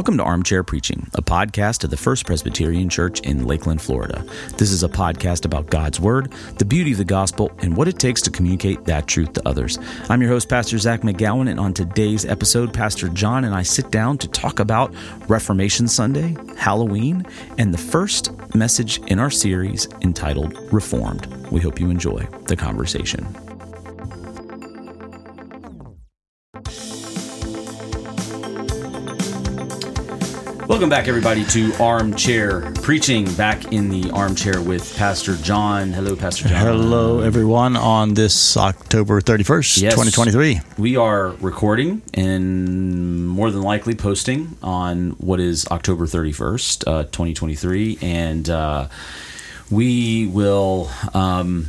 Welcome to Armchair Preaching, a podcast of the First Presbyterian Church in Lakeland, Florida. This is a podcast about God's Word, the beauty of the gospel, and what it takes to communicate that truth to others. I'm your host, Pastor Zac McGowan, and on today's episode, Pastor John and I sit down to talk about Reformation Sunday, Halloween, and the first message in our series entitled Reformed. We hope you enjoy the conversation. Welcome back, everybody, to Armchair Preaching. Back in the armchair with Pastor John. Hello, Pastor John. Hello, everyone, on this October 31st, Yes. 2023. We are recording and more than likely posting on what is October 31st, uh, 2023. And uh, we will, um,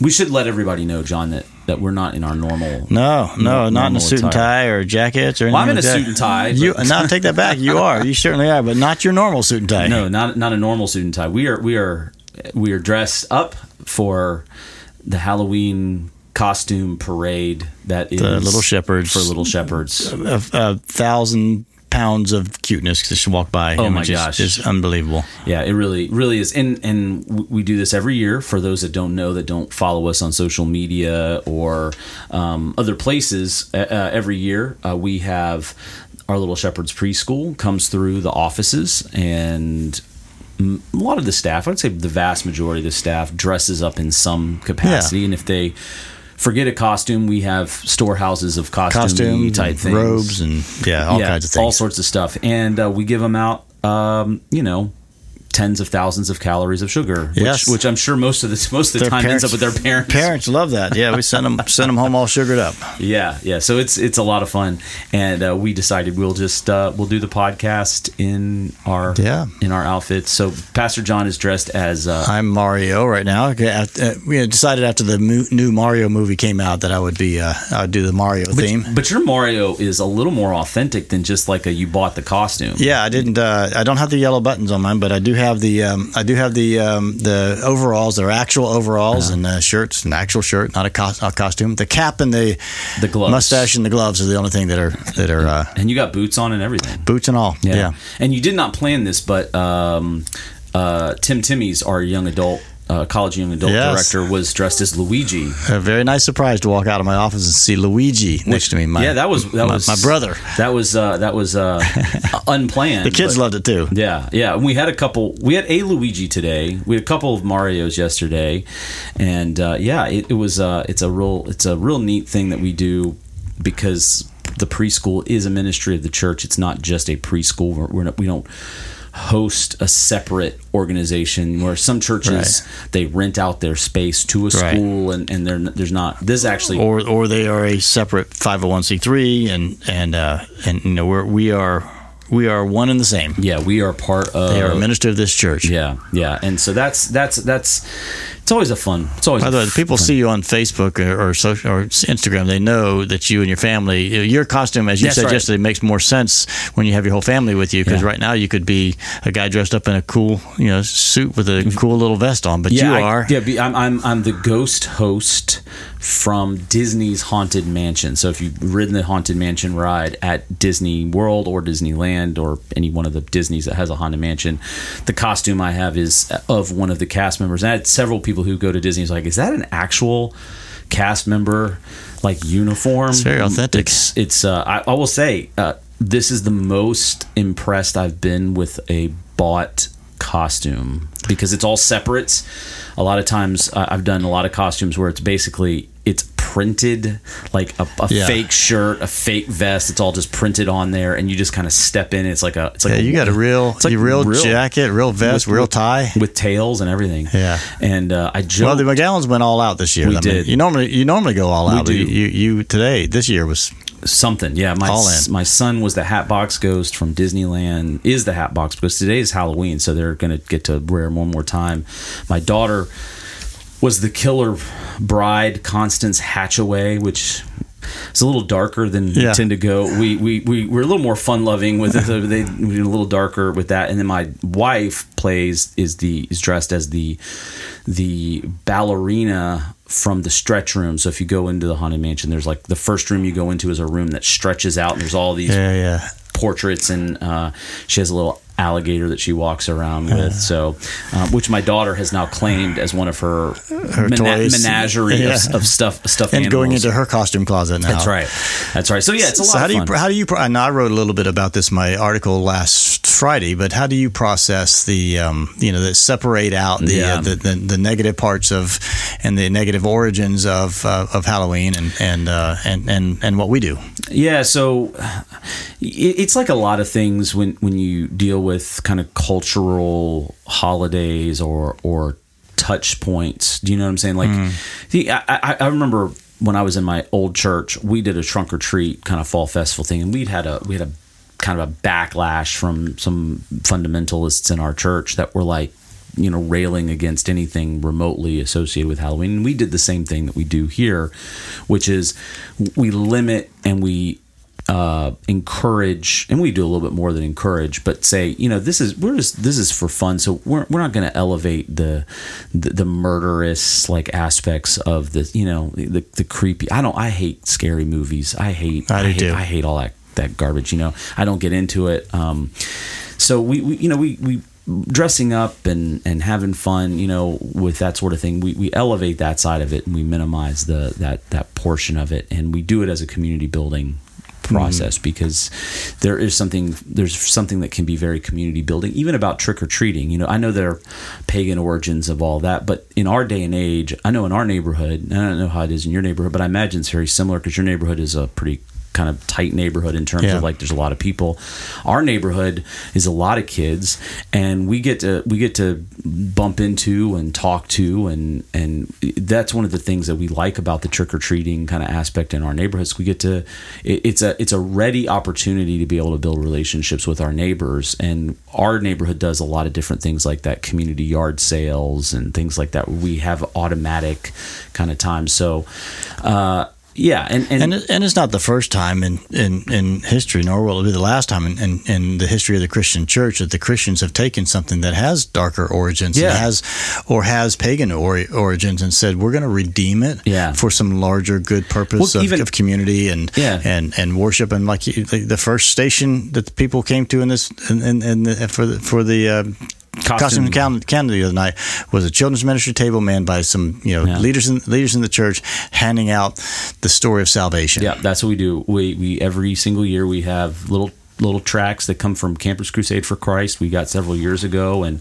we should let everybody know, John, that, that we're not in our normal. No, no, No- not in a suit and tie or jackets or anything. Well, I'm in like a that. suit and tie, You, no, take that back. You are. You certainly are, but not your normal suit and tie. No, not not a normal suit and tie. We are we are we are dressed up for the Halloween costume parade that is The Little Shepherds. for little shepherds. A, a thousand pounds of cuteness just walk by. Oh my just- gosh. it's unbelievable. Yeah, it really really is. And and we do this every year. For those that don't know, that don't follow us on social media or um, other places, uh, uh, every year uh, we have our little shepherds preschool comes through the offices and. a lot of the staff, I'd say the vast majority of the staff dresses up in some capacity, and if they forget a costume, we have storehouses of costume, Costume, type things, robes, and yeah, all kinds of things. all sorts of stuff, and uh, we give them out, um, you know, tens of thousands of calories of sugar, which, Yes. which I'm sure most of the most of the Their time ends up with their parents. Parents love that. Yeah, we send them send them home all sugared up. Yeah, yeah. So it's it's a lot of fun, and uh, we decided we'll just uh, we'll do the podcast in our Yeah. in our outfits. So Pastor John is dressed as uh, I'm Mario right now. Uh, We decided after the mo- new Mario movie came out that I would be uh, I would do the Mario theme. but your Mario is a little more authentic than just like a you bought the costume. Yeah, I didn't. Uh, I don't have the yellow buttons on mine, but I do have the. Um, I do have the um, the overalls. They're actual overalls and uh, shirts, an actual shirt, not a, cos- a costume. The cap and the The gloves. mustache and the gloves are the only thing that are that are uh, and you got boots on and everything. boots and all. Yeah. And you did not plan this, but um, uh, Tim Timmies, our young adult, uh, college young adult Yes. director, was dressed as Luigi. A very nice surprise to walk out of my office and see Luigi next to me. My, yeah, that was that my, was my brother. That was uh, that was uh, unplanned. The kids but- loved it too. Yeah, yeah. And we had a couple. We had a Luigi today. We had a couple of Mario's yesterday, and uh, yeah, it, it was. Uh, it's a real. It's a real neat thing that we do because the preschool is a ministry of the church. It's not just a preschool. We're, we're not, we don't host a separate organization where some churches they rent out their space to a Right. school and and they're, there's not this actually Or or they are a separate five hundred one c three and and uh, and you know we're, we are we are one and the same. yeah we are part of They are a minister of this church. Yeah, yeah, and so that's that's that's it's always a fun. It's always By the way, people fun- see you on Facebook or, or social or Instagram. They know that you and your family, your costume, as you That's said right. yesterday, makes more sense when you have your whole family with you. Because Yeah. right now you could be a guy dressed up in a cool, you know, suit with a cool little vest on, but Yeah, you I- are. Yeah, I'm, I'm I'm the ghost host from Disney's Haunted Mansion. So if you've ridden the Haunted Mansion ride at Disney World or Disneyland or any one of the Disney's that has a Haunted Mansion, the costume I have is of one of the cast members. And I had several people who go to Disney's like, is that an actual cast member like uniform? It's very authentic. It's it's. Uh, I, I will say uh, this is the most impressed I've been with a bought costume because it's all separates. A lot of times uh, I've done a lot of costumes where it's basically it's printed like a, a Yeah. fake shirt, a fake vest. It's all just printed on there, and you just kind of step in. It's like a it's like Yeah, you got a real, it's like your real, jacket, real vest, with- real tie. with tails and everything. Yeah. and uh, I joked. Well, the McGowans went all out this year. We I mean, did. You normally you normally go all out. We do. You, you today this year was something. Yeah, my All in. my son was the Hatbox Ghost from Disneyland. Is the Hatbox because today is Halloween, so they're going to get to wear one more time. My daughter was the Killer Bride, Constance Hatchaway, which. is a little darker than Yeah. tend to go. We we we we're a little more fun loving with it. They we're a little darker with that. And then my wife plays is the is dressed as the the ballerina from the stretch room. So if you go into the haunted mansion, there's like the first room you go into is a room that stretches out, and there's all these yeah yeah. portraits, and uh, she has a little alligator that she walks around with. So, um, which my daughter has now claimed as one of her, Her mena- menagerie Yeah. of, of stuff, stuff. and going into her costume closet now. That's right. That's right. So yeah, it's a lot how of do you how do you pro- I wrote a little bit about this in my article last Friday, but how do you process the um, you know that separate out the, Yeah. uh, the, the the negative parts of and the negative origins of uh, of Halloween and and, uh, and and and what we do? Yeah, so it's like a lot of things when when you deal with kind of cultural holidays or or touch points. Do you know what I'm saying? Like, hmm. I, I, I remember when I was in my old church, we did a trunk or treat kind of fall festival thing, and we'd had a we had a kind of a backlash from some fundamentalists in our church that were like you know railing against anything remotely associated with Halloween. And we did the same thing that we do here, which is we limit and we uh, encourage, and we do a little bit more than encourage, but say, you know, this is we're just this is for fun, so we're we're not going to elevate the, the the murderous like aspects of the you know the the creepy. I don't. I hate scary movies. I hate. I do hate, too. I hate all that that garbage. You know, I don't get into it. Um, so we, we you know we we dressing up and and having fun you know with that sort of thing we, we elevate that side of it and we minimize the that that portion of it and we do it as a community building process mm. because there is something there's something that can be very community building even about trick or treating. You know i know there are pagan origins of all that but in our day and age i know in our neighborhood and i don't know how it is in your neighborhood but i imagine it's very similar because your neighborhood is a pretty kind of tight neighborhood in terms Yeah. of like there's a lot of people. Our neighborhood is a lot of kids and we get to we get to bump into and talk to and and that's one of the things that we like about the trick-or-treating kind of aspect in our neighborhoods. We get to it's a it's a ready opportunity to be able to build relationships with our neighbors and our neighborhood does a lot of different things like that community yard sales and things like that. We have automatic kind of times so uh yeah and and, And and it's not the first time in, in, in history, nor will it be the last time in, in, in the history of the Christian church that the Christians have taken something that has darker origins, Yeah. and has or has pagan or, origins, and said we're going to redeem it Yeah. for some larger good purpose Well, of, even- of community and Yeah. and and worship. And like the, the first station that the people came to in this in, in, in the, for the, for the uh, Costume. Costume Canada, the other night was a children's ministry table manned by some you know Yeah. leaders in leaders in the church handing out the story of salvation. Yeah, that's what we do. We we every single year we have little little tracks that come from Campus Crusade for Christ. We got several years ago, and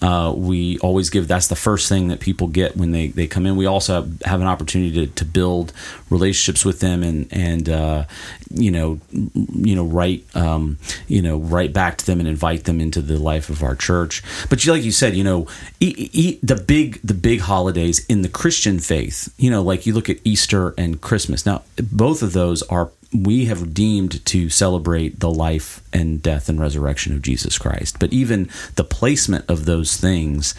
uh, we always give. That's the first thing that people get when they, they come in. We also have, have an opportunity to, to build relationships with them, and and uh, you know you know write um, you know write back to them and invite them into the life of our church. But like you said, you know, e- e- the big the big holidays in the Christian faith. You know, like you look at Easter and Christmas. Now, both of those are we have deemed to celebrate the life and death and resurrection of Jesus Christ. But even the placement of those things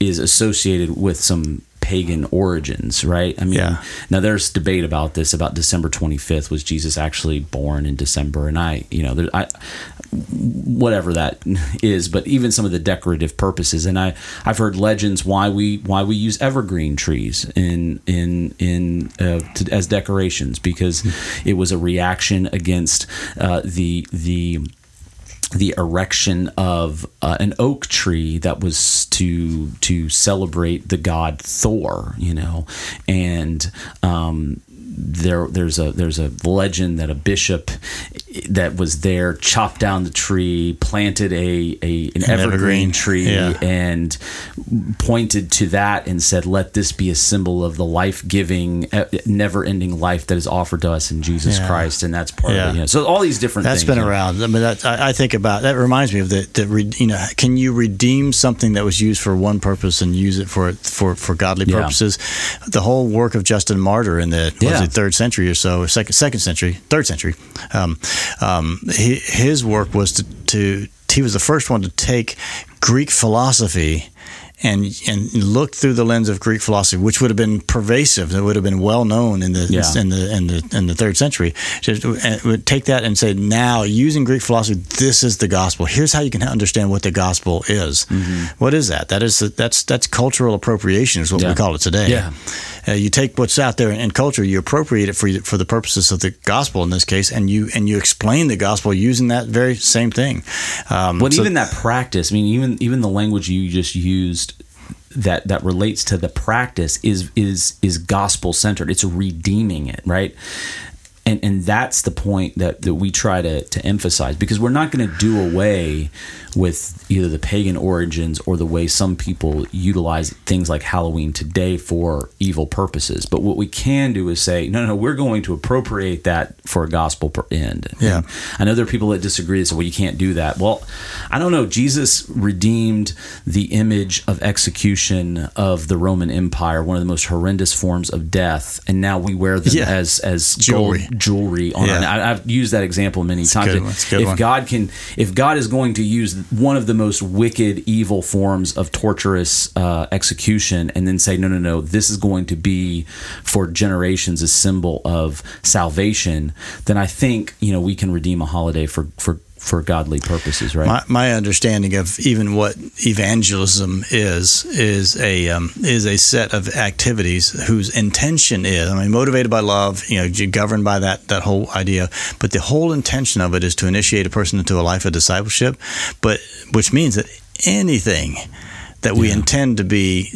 is associated with some pagan origins, right? I mean, Yeah. now there's debate about this about December 25th was Jesus actually born in December and I, you know, there, I whatever that is, but even some of the decorative purposes and I I've heard legends why we why we use evergreen trees in in in uh, to, as decorations because it was a reaction against uh, the the the erection of uh, an oak tree that was to to celebrate the god Thor, you know, and um, there there's a there's a legend that a bishop that was there chopped down the tree, planted a, a an, evergreen, evergreen, tree, yeah. and pointed to that and said, "Let this be a symbol of the life giving, never ending life that is offered to us in Jesus Yeah. Christ," and that's part Yeah. of it. You know? So all these different That's things, been around. I mean, that, I, I think about that. Reminds me of the, the you know, can you redeem something that was used for one purpose and use it for for for godly purposes? The whole work of Justin Martyr in the It third century or so, or second second century, third century. Um, um, he, his work was to, to he was the first one to take Greek philosophy and and look through the lens of Greek philosophy, which would have been pervasive, that would have been well known in the Yeah. in the in the in the third century. Just would take that and say, now using Greek philosophy, this is the gospel. Here's how you can understand what the gospel is. Mm-hmm. What is that? That is that's that's cultural appropriation, is what Yeah. we call it today. Yeah. Uh, you take what's out there in culture, you appropriate it for for the purposes of the gospel in this case, and you and you explain the gospel using that very same thing. Um, but so, even that practice, I mean, even even the language you just used that that relates to the practice is is is gospel centered. It's redeeming it, right? and and that's the point that, that we try to, to emphasize because we're not going to do away with either the pagan origins or the way some people utilize things like Halloween today for evil purposes. But what we can do is say, no, no, we're going to appropriate that for a gospel end. Yeah. And I know there are people that disagree. They say, well, you can't do that. Well, I don't know. Jesus redeemed the image of execution of the Roman Empire, one of the most horrendous forms of death, and now we wear them yeah. as as jewelry. gold jewelry on. Yeah. I, have used that example many That's times. if one. God can, if God is going to use one of the most wicked, evil forms of torturous uh, execution, and then say, no, no, no, this is going to be for generations a symbol of salvation, then I think you know we can redeem a holiday for for for godly purposes, right? My, my, understanding of even what evangelism is is a um, is a set of activities whose intention is, I mean, motivated by love, you know, governed by that that whole idea. But the whole intention of it is to initiate a person into a life of discipleship, but which means that anything that we yeah. intend to be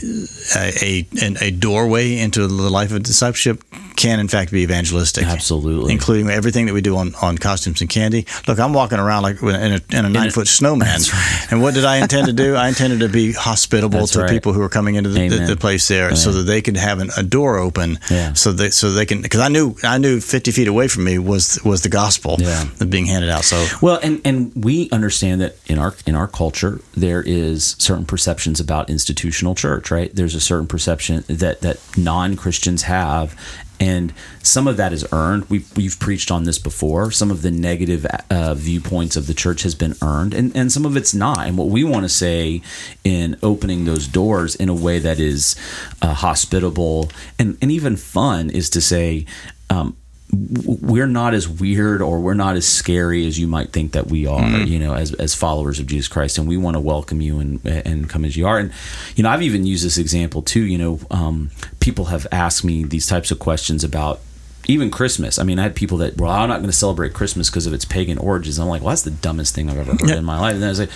a, a, a doorway into the life of discipleship can in fact be evangelistic. Absolutely, including everything that we do on, on costumes and candy. Look, I'm walking around like in a, in a nine foot snowman, right. and what did I intend to do? I intended to be hospitable that's to right. people who are coming into the, the, the place there, yeah. so that they could have an, a door open, yeah. so they so they can because I knew I knew 50 feet away from me was was the gospel yeah. being handed out. So well, and and we understand that in our in our culture there is certain perceptions about institutional church, right? There's a certain perception that that non Christians have, and some of that is earned. We've, we've preached on this before. Some of the negative uh, viewpoints of the church has been earned, and, and some of it's not. And what we want to say in opening those doors in a way that is uh, hospitable and, and even fun is to say, um, we're not as weird or we're not as scary as you might think that we are, mm-hmm. you know, as, as followers of Jesus Christ. And we want to welcome you and, and come as you are. And, you know, I've even used this example too, you know, um, people have asked me these types of questions about even Christmas. I mean, I had people that, well, I'm not going to celebrate Christmas because of its pagan origins. I'm like, well, that's the dumbest thing I've ever heard in my life. And I was like,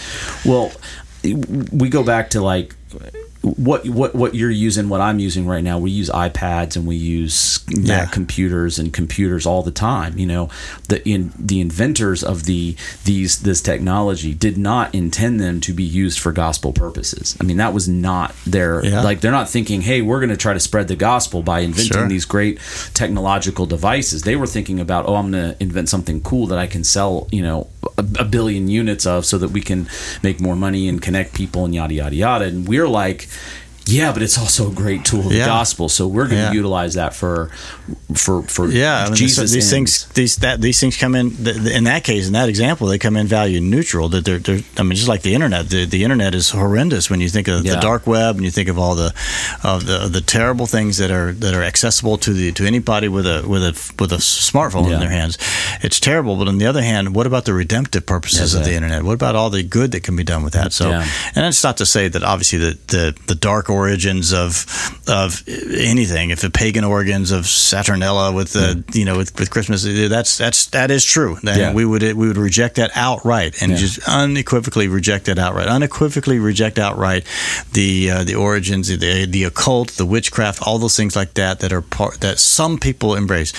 well, we go back to like what what what you're using, what I'm using right now, we use iPads and we use Mac computers and computers all the time. You know, the in the inventors of the these this technology did not intend them to be used for gospel purposes. I mean, that was not their yeah. like they're not thinking, hey, we're going to try to spread the gospel by inventing sure. these great technological devices. They were thinking about, oh, I'm going to invent something cool that I can sell, you know, a, a billion units of, so that we can make more money and connect people and yada yada yada. And we're like yeah, but it's also a great tool of the gospel. So we're going to yeah. utilize that for for for yeah. I mean, Jesus. These things these that these things come in in that case in that example they come in value neutral. That they're, they're I mean just like the internet. The, the internet is horrendous when you think of yeah. the dark web and you think of all the of the the terrible things that are that are accessible to the to anybody with a with a with a smartphone yeah. in their hands. It's terrible. But on the other hand, what about the redemptive purposes that's of the internet? What about all the good that can be done with that? So, and that's not to say that obviously the the, the dark origins of of anything. If the pagan origins of Saturnalia with the mm. you know with, with Christmas, that's that's that is true. Then yeah. we would we would reject that outright and yeah. just unequivocally reject that outright. Unequivocally reject outright the uh, the origins, the the occult, the witchcraft, all those things like that that are part that some people embrace.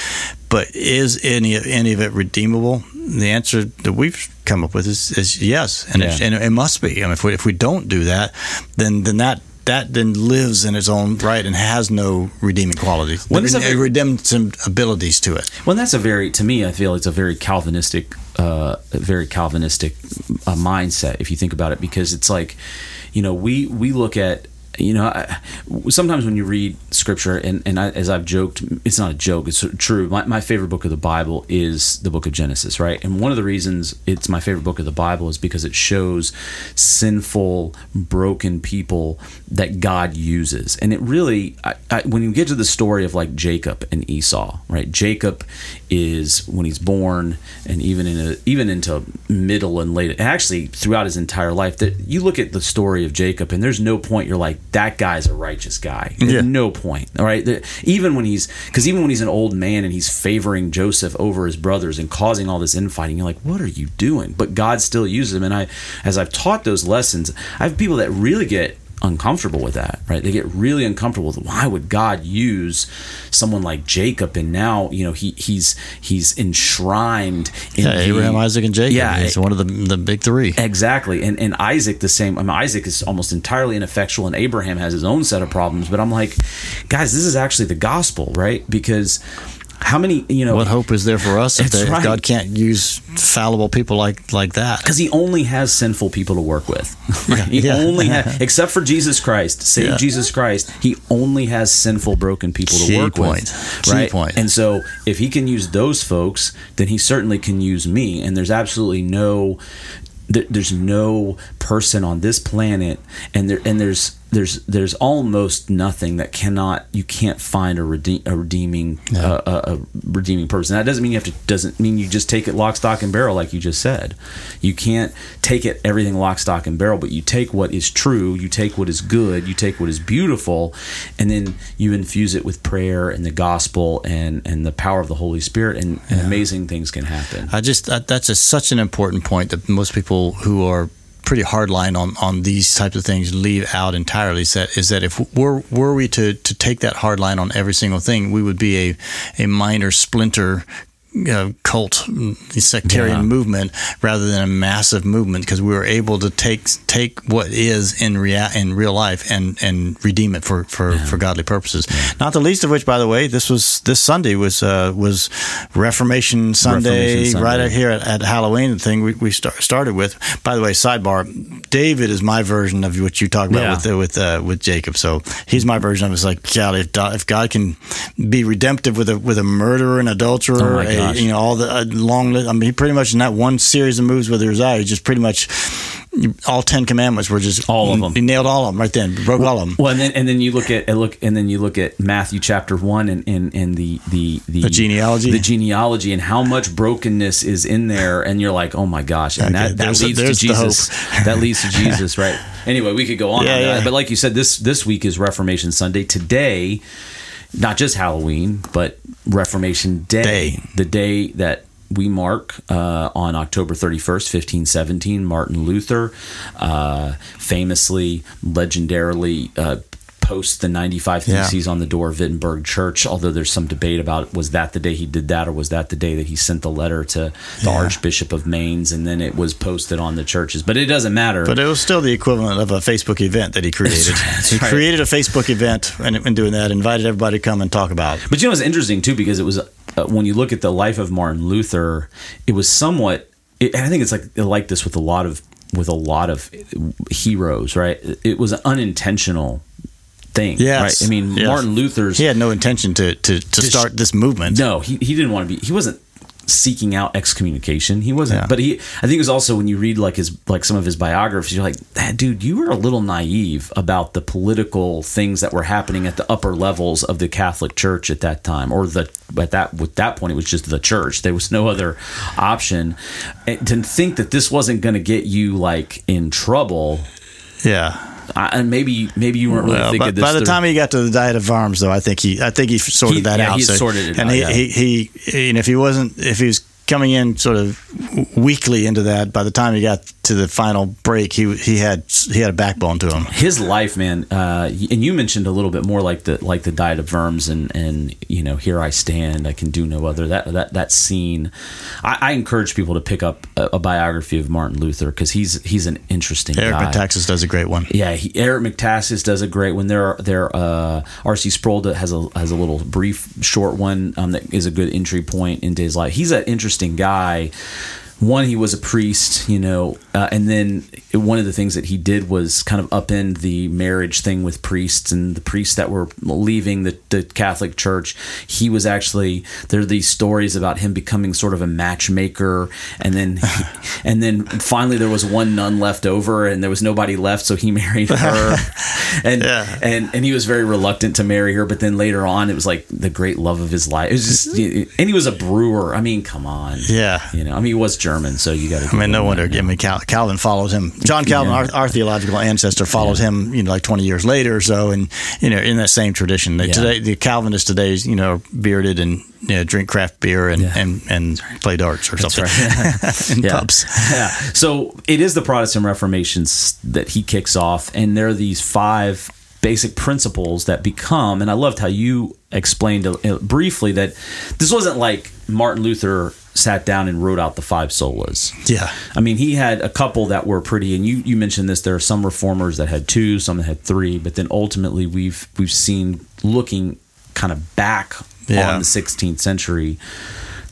But is any any of it redeemable? The answer that we've come up with is, is yes, and, it, and it must be. I mean, if we, if we don't do that, then then that that then lives in its own right and has no redeeming qualities, when re- a, redemptive abilities to it. Well, that's a very, to me, I feel it's a very Calvinistic, uh, very Calvinistic uh, mindset if you think about it, because it's like, you know, we we look at you know, I, sometimes when you read scripture, and, and I, as I've joked, it's not a joke, it's true. My, my favorite book of the Bible is the book of Genesis, right? And one of the reasons it's my favorite book of the Bible is because it shows sinful, broken people that God uses. And it really, I, when you get to the story of like Jacob and Esau, right? Jacob is when he's born, and even in a, even into middle and late, actually throughout his entire life, that you look at the story of Jacob, and there's no point you're like, that guy's a righteous guy. Yeah. no point. All right. Even when he's because even when he's an old man and he's favoring Joseph over his brothers and causing all this infighting, you're like, what are you doing? But God still uses him. And I, as I've taught those lessons, I have people that really get uncomfortable with that, right? They get really uncomfortable with why would God use someone like Jacob and now, you know, he he's he's enshrined in Yeah, the- Abraham, Isaac, and Jacob. Yeah, it's one of the the big three. Exactly, and and Isaac the same. I mean, Isaac is almost entirely ineffectual, and Abraham has his own set of problems. But I'm like, guys, this is actually the gospel, right? Because how many, you know, What hope is there for us if, they- if. God can't use fallible people like like that? because he only has sinful people to work with. Right? He Yeah. only has, except for Jesus Christ, save Yeah. Jesus Christ. He only has sinful, broken people to work point. with. Key right? point. And so, if he can use those folks, then he certainly can use me. And there's absolutely no, there, there's no person on this planet, and there and there's there's there's almost nothing that cannot you can't find a, redeem, a redeeming uh, a, a redeeming person. And that doesn't mean you have to doesn't mean you just take it lock stock and barrel like you just said. You can't take it everything lock stock and barrel, but you take what is true, you take what is good, you take what is beautiful, and then you infuse it with prayer and the gospel and and the power of the Holy Spirit, and, and amazing things can happen. I just that, that's a, such an important point that most people who are pretty hardline on, on these types of things leave out entirely. Is that is that if were were we to, to take that hard line on every single thing, we would be a a minor splinter. Uh, cult mm, sectarian Yeah. movement rather than a massive movement because we were able to take take what is in rea- in real life and and redeem it for for, for godly purposes. Not the least of which, by the way, this was this Sunday was uh, was Reformation Sunday, Reformation Sunday. right out here at, at Halloween. The thing we, we start, started with. By the way, sidebar: David is my version of what you talk about Yeah. with uh, with uh, with Jacob. So he's my version of it. It's like God, if, God- if God can be redemptive with a with a murderer, an adulterer, Oh gosh. you know all the uh, long list. I mean, he pretty much in that one series of moves with Uzziah, he just pretty much all ten commandments were just All of them. He nailed all of them right then. Broke all of them. Well, and then and then you look at and look and then you look at Matthew chapter one and and, and the, the the The genealogy? the genealogy, and how much brokenness is in there, and you're like, oh my gosh, and Okay, that, that there's- leads to Jesus. that leads to Jesus, right? Anyway, we could go on, Yeah, on that, yeah. but like you said, this this week is Reformation Sunday. Today, not just Halloween, but Reformation Day, Day. the day that we mark uh, on October 31st, 1517. Martin Luther uh, famously, legendarily, uh, posts the 95 Yeah. Theses on the door of Wittenberg Church, although there's some debate about was that the day he did that or was that the day that he sent the letter to the Yeah. Archbishop of Mainz and then it was posted on the churches. But it doesn't matter. But it was still the equivalent of a Facebook event that he created. right, that's he right. created a Facebook event and, and doing that, invited everybody to come and talk about. it. But you know, it's interesting too because it was uh, when you look at the life of Martin Luther, it was somewhat. It, and I think it's like like this with a lot of with a lot of heroes, right? It was unintentional thing, Yes. right? I mean, Yes. Martin Luther's He had no intention to to, to start this movement. no, he, he didn't want to be. He wasn't seeking out excommunication. He wasn't. Yeah. But he, I think it was also when you read like his like some of his biographies, you're like, that dude, you were a little naive about the political things that were happening at the upper levels of the Catholic Church at that time, or the at that with that point it was just the church. There was no other option. And to think that this wasn't going to get you like in trouble. Yeah. I, and maybe maybe you weren't really Well, thinking but this. by the through. time he got to the diet of Worms, though, I think he, I think he sorted He- that yeah, out. he sorted it and out, he, yeah. he, he, and if he wasn't, if he was coming in sort of weakly into that, by the time he got to the final break, he he had he had a backbone to him. his life, man. Uh, and you mentioned a little bit more like the like the diet of Worms and and you know here I stand, I can do no other. That that that scene, I, I encourage people to pick up a, a biography of Martin Luther because he's he's an interesting guy. Eric guy. Does a great one. Yeah, he, Eric Metaxas does a great one. There, there. Uh, R.C. Sproul has a has a little brief, short one um, that is a good entry point into his life. He's an interesting guy. One, he was a priest, you know, uh, and then one of the things that he did was kind of upend the marriage thing with priests and the priests that were leaving the, the Catholic Church. He was actually there are these stories about him becoming sort of a matchmaker, and then and then finally there was one nun left over, and there was nobody left, so he married her, and Yeah. and and he was very reluctant to marry her, but then later on it was like the great love of his life. It was just, and he was a brewer. I mean, come on, Yeah. you know, I mean, he was German. Sermon, so you got to. I mean, no wonder. I mean, Cal- Calvin followed him. John Calvin, Yeah. our, our theological ancestor, followed him. You know, like twenty years later or so, and you know, in that same tradition. Yeah. Today, the Calvinists today, you know, are bearded and you know, drink craft beer and Yeah. and, and play darts or something right. in Yeah. pubs. yeah. So it is the Protestant Reformation that he kicks off, and there are these five basic principles that become. And I loved how you explained briefly that this wasn't like Martin Luther sat down and wrote out the five solas. Yeah. I mean, he had a couple that were pretty, and you you mentioned this. There are some reformers that had two, some that had three, but then ultimately we've we've seen looking kind of back Yeah. on the 16th century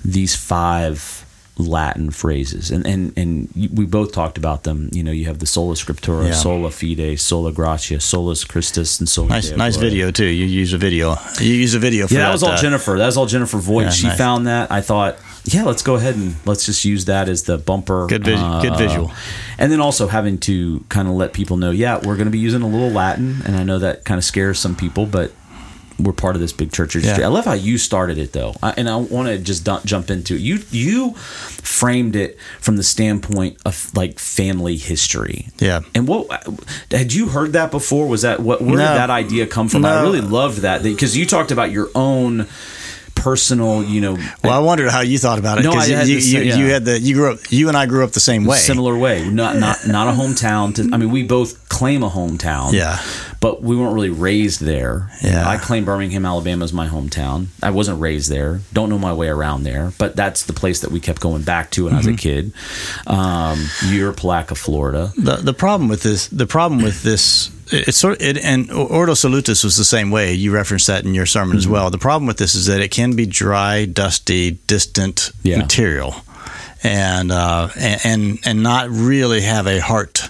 these five Latin phrases, and and and we both talked about them. You know, you have the sola scriptura, Yeah. sola fide, sola gratia, solus Christus, and sola. Nice, Deo nice Gloria. video too. You use a video. You use a video for Yeah, that, that. was all uh, Jennifer. That was all Jennifer Voigt. Yeah, she nice. found that. I thought, yeah, let's go ahead and let's just use that as the bumper. Good vis- uh, good visual. And then also having to kind of let people know, yeah, we're going to be using a little Latin, and I know that kind of scares some people, but we're part of this big church history. Yeah. I love how you started it though, I, and I want to just du- jump into it. You you framed it from the standpoint of like family history. Yeah. And what had you heard that before? Was that what? Where No. did that idea come from? I really loved that because you talked about your own personal, you know, Well, I wondered how you thought about it No, because I had you, you, yeah. you had the you grew up you and I grew up the same way. similar way. Not not not a hometown. To, I mean, we both claim a hometown. Yeah. But we weren't really raised there. Yeah. I claim Birmingham, Alabama as my hometown. I wasn't raised there. Don't know my way around there. But that's the place that we kept going back to when I was Mm-hmm. a kid. Um, you're Palatka, Florida. The the problem with this the problem with this it- it's sort of, it, and Ordo Salutis was the same way. You referenced that in your sermon Mm-hmm. as well. The problem with this is that it can be dry, dusty, distant Yeah. material, and uh, and and and not really have a heart.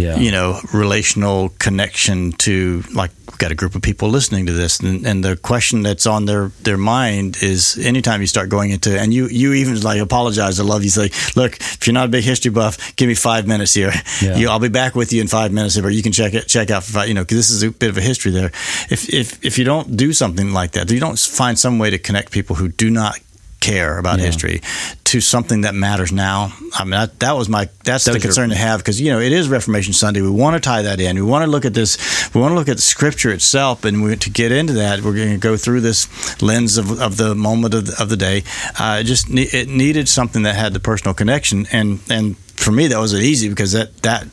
Yeah. You know, relational connection to like we've got a group of people listening to this, and, and the question that's on their their mind is anytime you start going into and you you even like apologize. I love you. Say, look, if you're not a big history buff, give me five minutes here. Yeah. You, I'll be back with you in five minutes, or you can check it check out. For five, you know, because this is a bit of a history there. If if if you don't do something like that, you don't find some way to connect people who do not care about Yeah. history to something that matters now. I mean, that, that was my that's That the was concern to have because you know it is Reformation Sunday. We want to tie that in. We want to look at this. We want to look at the Scripture itself, and we, to get into that, we're going to go through this lens of, of the moment of the, of the day. Uh, it just ne- it needed something that had the personal connection, and and for me that wasn't easy because that that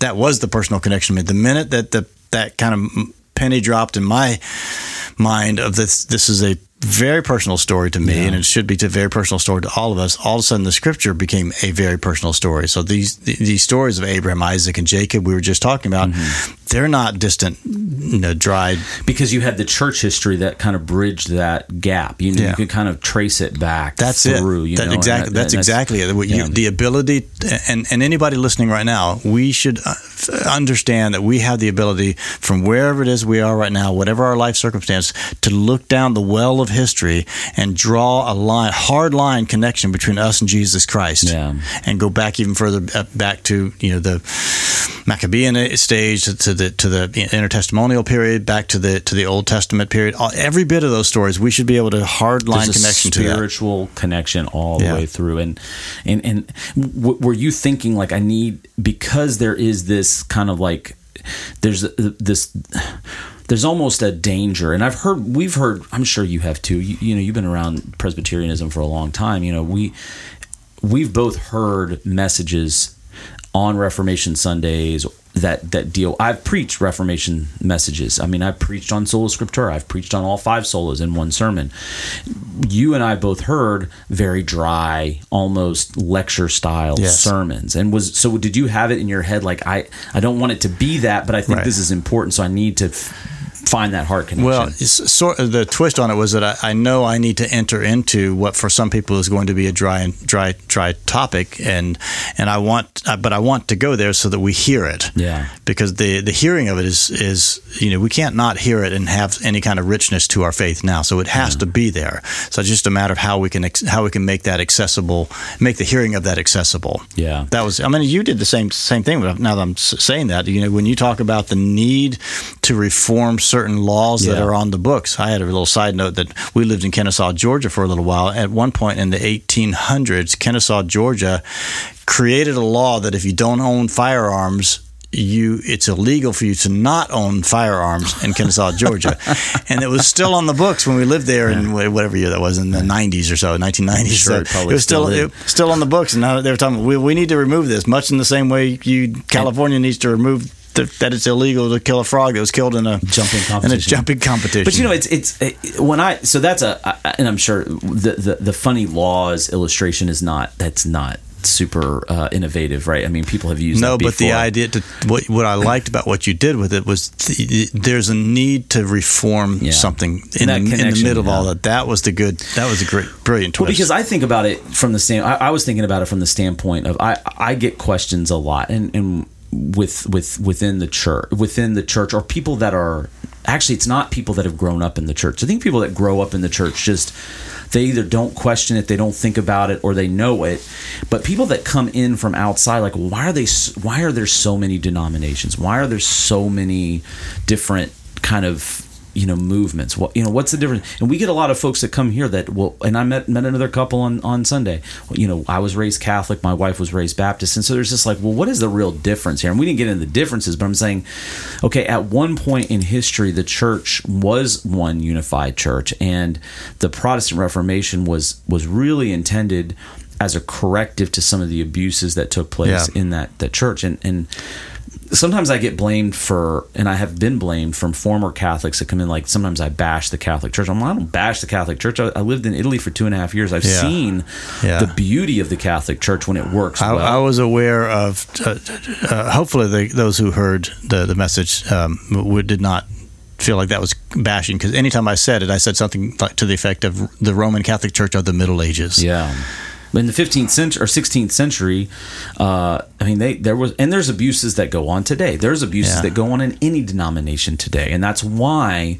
that was the personal connection. I mean, the minute that the that kind of penny dropped in my mind of this this is a very personal story to me Yeah. and it should be a very personal story to all of us all of a sudden the scripture became a very personal story so these these stories of abraham isaac and jacob we were just talking about Mm-hmm. They're not distant you know dried because you had the church history that kind of bridged that gap. You know, Yeah. you could kind of trace it back. That's through, it. You That- know, exactly. that- that's, and exactly it. You, yeah. the ability, and and anybody listening right now, we should uh, understand that we have the ability from wherever it is we are right now, whatever our life circumstance, to look down the well of history and draw a line, hard line connection between us and Jesus Christ, Yeah. and go back even further uh, back to you know the Maccabean stage to the to the intertestamental period, back to the to the Old Testament period. All, every bit of those stories, we should be able to hard line connection to that. spiritual connection all the way through. And and and w- were you thinking like i need because there is this kind of like there's this there's almost a danger. And i've heard we've heard i'm sure you have too. You, you know you've been around presbyterianism for a long time. You know we we've both heard messages on Reformation Sundays that that deal. I've preached Reformation messages. I mean, I've preached on sola scriptura. I've preached on all five solas in one sermon. You and I both heard very dry, almost lecture style Yes. sermons. And was so? Did you have it in your head like I? I don't want it to be that, but I think Right. this is important, so I need to. F- find that heart connection. Well, it's sort of the twist on it was that I, I know I need to enter into what for some people is going to be a dry and dry dry topic, and and I want, uh, but I want to go there so that we hear it. Yeah. Because the the hearing of it is is you know we can't not hear it and have any kind of richness to our faith now, so it has to be there. So it's just a matter of how we can ex- how we can make that accessible, make the hearing of that accessible. Yeah. That was. I mean, you did the same same thing. But now that I'm saying that, you know, when you talk about the need to reform certain certain laws that are on the books. I had a little side note that we lived in Kennesaw, Georgia for a little while. At one point in the 1800s, Kennesaw, Georgia created a law that if you don't own firearms, you it's illegal for you to not own firearms in Kennesaw, Georgia, and it was still on the books when we lived there in whatever year that was in the 90s or so, 1990s. Sure, so it probably was still still it, still on the books, and now they're talking. We, we need to remove this, much in the same way you California needs to remove. The, that it's illegal to kill a frog that was killed in a Jumping in a competition. jumping competition. But you know, it's it's it, when I so that's a and I'm sure the, the the funny laws illustration is not that's not super uh, innovative, right? I mean, people have used it. No, but the idea to what what I liked about what you did with it was th- there's a need to reform Yeah. something in, in the middle of all that. That was the good. That was a great, brilliant twist. Well, because I think about it from the stand, I, I was thinking about it from the standpoint of I I get questions a lot, and and with with within the church within the church or people that are actually it's not people that have grown up in the church. I think people that grow up in the church just they either don't question it, they don't think about it, or they know it. But people that come in from outside, like why are they? Why are there so many denominations? Why are there so many different kind of you know movements. What you know what's the difference? And we get a lot of folks that come here that will and i met met another couple on on sunday. You know i was raised catholic my wife was raised baptist. And so there's just like well what is the real difference here? And we didn't get into the differences but i'm saying okay at one point in history the church was one unified church and the protestant reformation was was really intended as a corrective to some of the abuses that took place Yeah. in that that church. And and sometimes I get blamed for, and I have been blamed from former Catholics that come in. Like sometimes I bash the Catholic Church. I'm like, I don't bash the Catholic Church. I, I lived in Italy for two and a half years. I've Yeah. seen Yeah. the beauty of the Catholic Church when it works I, well. I was aware of. Uh, uh, hopefully, the, those who heard the the message um, would, did not feel like that was bashing because anytime I said it, I said something to the effect of the Roman Catholic Church of the Middle Ages. Yeah. In the 15th century or 16th century, uh, I mean, they there was and there's abuses that go on today. There's abuses Yeah. that go on in any denomination today, and that's why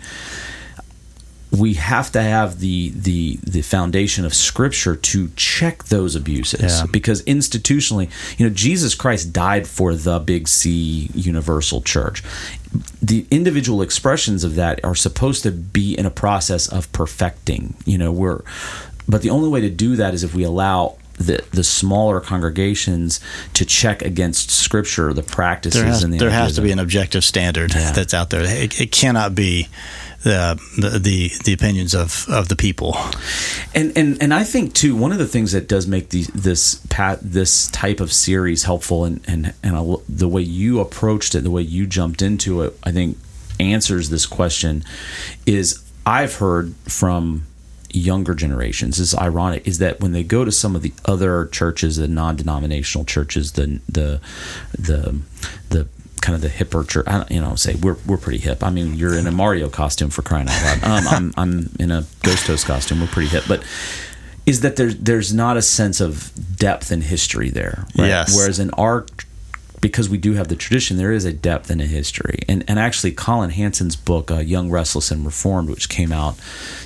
we have to have the the the foundation of Scripture to check those abuses. Yeah. Because institutionally, you know, Jesus Christ died for the Big C Universal Church. The individual expressions of that are supposed to be in a process of perfecting. You know, we're but the only way to do that is if we allow the the smaller congregations to check against scripture the practices There has, and the there has to be an objective standard Yeah. that's out there. It, it cannot be the, the the the opinions of, of the people. and and and I think too one of the things that does make these this pat this type of series helpful and and and lo- the way you approached it the way you jumped into it I think answers this question is I've heard from younger generations. Is ironic is that when they go to some of the other churches the non-denominational churches the the the the kind of the hipper church I don't, you know say we're we're pretty hip. I mean you're in a Mario costume for crying out loud. Um, I'm I'm in a Ghost Host costume. We're pretty hip. But is that there's there's not a sense of depth and history there right? Yes. whereas in our because we do have the tradition, there is a depth and a history. And and actually, Collin Hansen's book, uh, "Young, Restless, and Reformed," which came out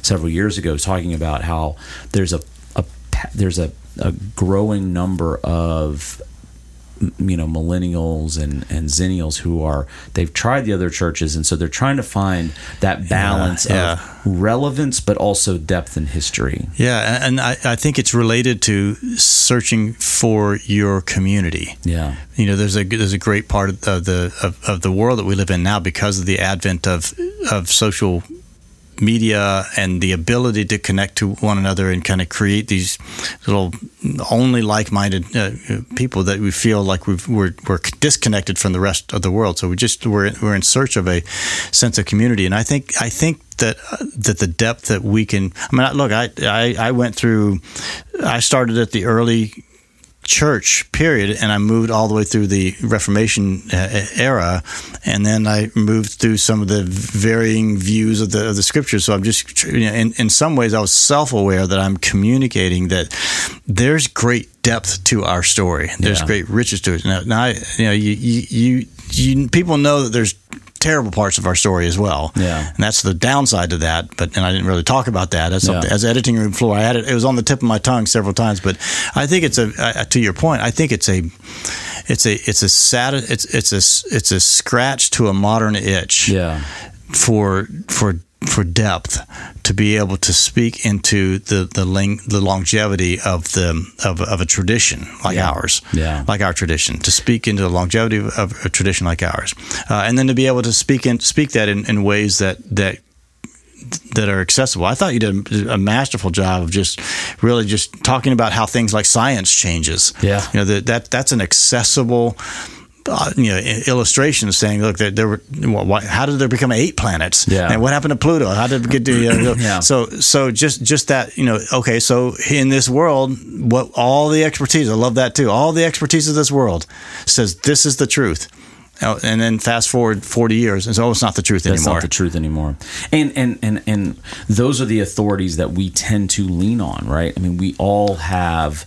several years ago, is talking about how there's a, a there's a, a growing number of you know millennials and and zennials who are they've tried the other churches and so they're trying to find that balance yeah. of relevance but also depth and history Yeah, and, and I, I think it's related to searching for your community. yeah You know, there's a there's a great part of the of, of the world that we live in now because of the advent of of social media and the ability to connect to one another and kind of create these little only like-minded uh, people that we feel like we've, we're we're disconnected from the rest of the world. So we just we're we're in search of a sense of community, and I think I think that uh, that the depth that we can. I mean, look, I I, I went through. I started at the early church period and i moved all the way through the reformation uh, era and then i moved through some of the varying views of the, of the scriptures. So i'm just you know, in, in some ways i was self-aware that i'm communicating that there's great depth to our story. There's Yeah. great riches to it. Now, now I, you know you, you you you people know that there's terrible parts of our story as well Yeah. and that's the downside to that but and i didn't really talk about that as Yeah. as editing room floor. I had it; it was on the tip of my tongue several times. But I think it's a uh, to your point. I think it's a it's a it's a sad it's it's a it's a scratch to a modern itch yeah for for for depth to be able to speak into the the, ling, the longevity of the of, of a tradition like Yeah. ours, Yeah. like our tradition, to speak into the longevity of, a tradition like ours, uh, and then to be able to speak in speak that in, in ways that that that are accessible. I thought you did a masterful job of just really just talking about how things like science changes. Yeah. you know that that that's an accessible. Uh, you know, i- illustration of saying, look, there, there were. What, what, how did there become eight planets? Yeah. and what happened to Pluto? How did it get to? You know, Yeah. So, so just just that, you know, okay. So in this world, what all the expertise, I love that too. All the expertise of this world says this is the truth. Oh, And then fast forward forty years, and so oh, it's not the truth That's anymore. not the truth anymore. And and and and those are the authorities that we tend to lean on, right? I mean, we all have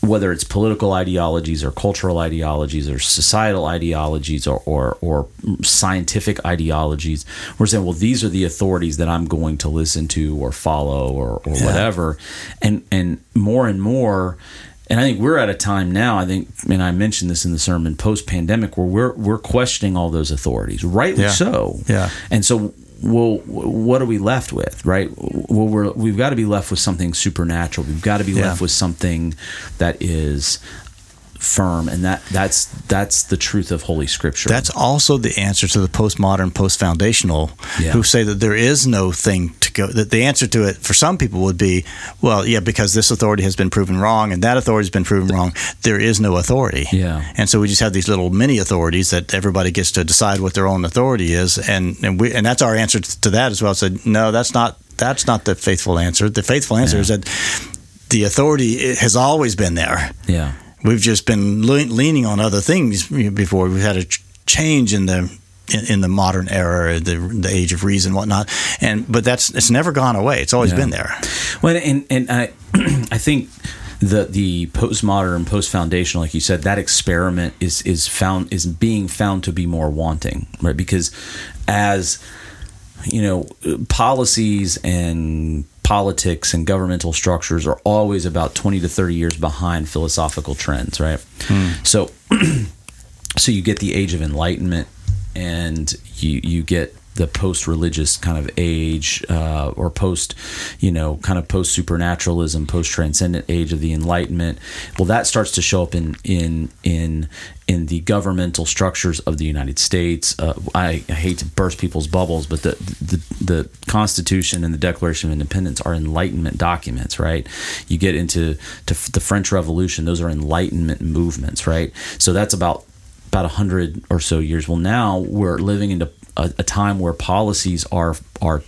whether it's political ideologies or cultural ideologies or societal ideologies or, or, or scientific ideologies, we're saying, well, these are the authorities that I'm going to listen to or follow or, or whatever. And and more and more, and I think we're at a time now. I think, and I mentioned this in the sermon post pandemic, where we're we're questioning all those authorities, rightly Yeah. so. Yeah. And so, well, what are we left with, right? Well, we're we've got to be left with something supernatural. We've got to be Yeah. left with something that is firm, and that that's that's the truth of Holy Scripture. That's also the answer to the postmodern, post-foundational, Yeah. who say that there is no thing to go. That the answer to it for some people would be, well, yeah, because this authority has been proven wrong and that authority has been proven wrong. There is no authority. Yeah. and so we just have these little mini authorities that everybody gets to decide what their own authority is, and and we and that's our answer to that as well. Said no, that's not that's not the faithful answer. The faithful answer Yeah. is that the authority has always been there. yeah, We've just been le- leaning on other things before. We've had a ch- change in the in, in the modern era, the the age of reason, whatnot. And but that's it's never gone away. It's always Yeah. been there. Well, and and I I think the the postmodern post foundational, like you said, that experiment is is found is being found to be more wanting, right? Because as you know, policies and politics and governmental structures are always about 20 to 30 years behind philosophical trends, right? Hmm. So so you get the age of enlightenment and you you get the post-religious kind of age uh, or post you know kind of post-supernaturalism post-transcendent age of the enlightenment well that starts to show up in in in in the governmental structures of the United States. Uh, I, I hate to burst people's bubbles but the, the the Constitution and the Declaration of Independence are enlightenment documents right? You get into to the French Revolution those are enlightenment movements right? So that's about about a hundred or so years. Well, now we're living into a, a time where policies are are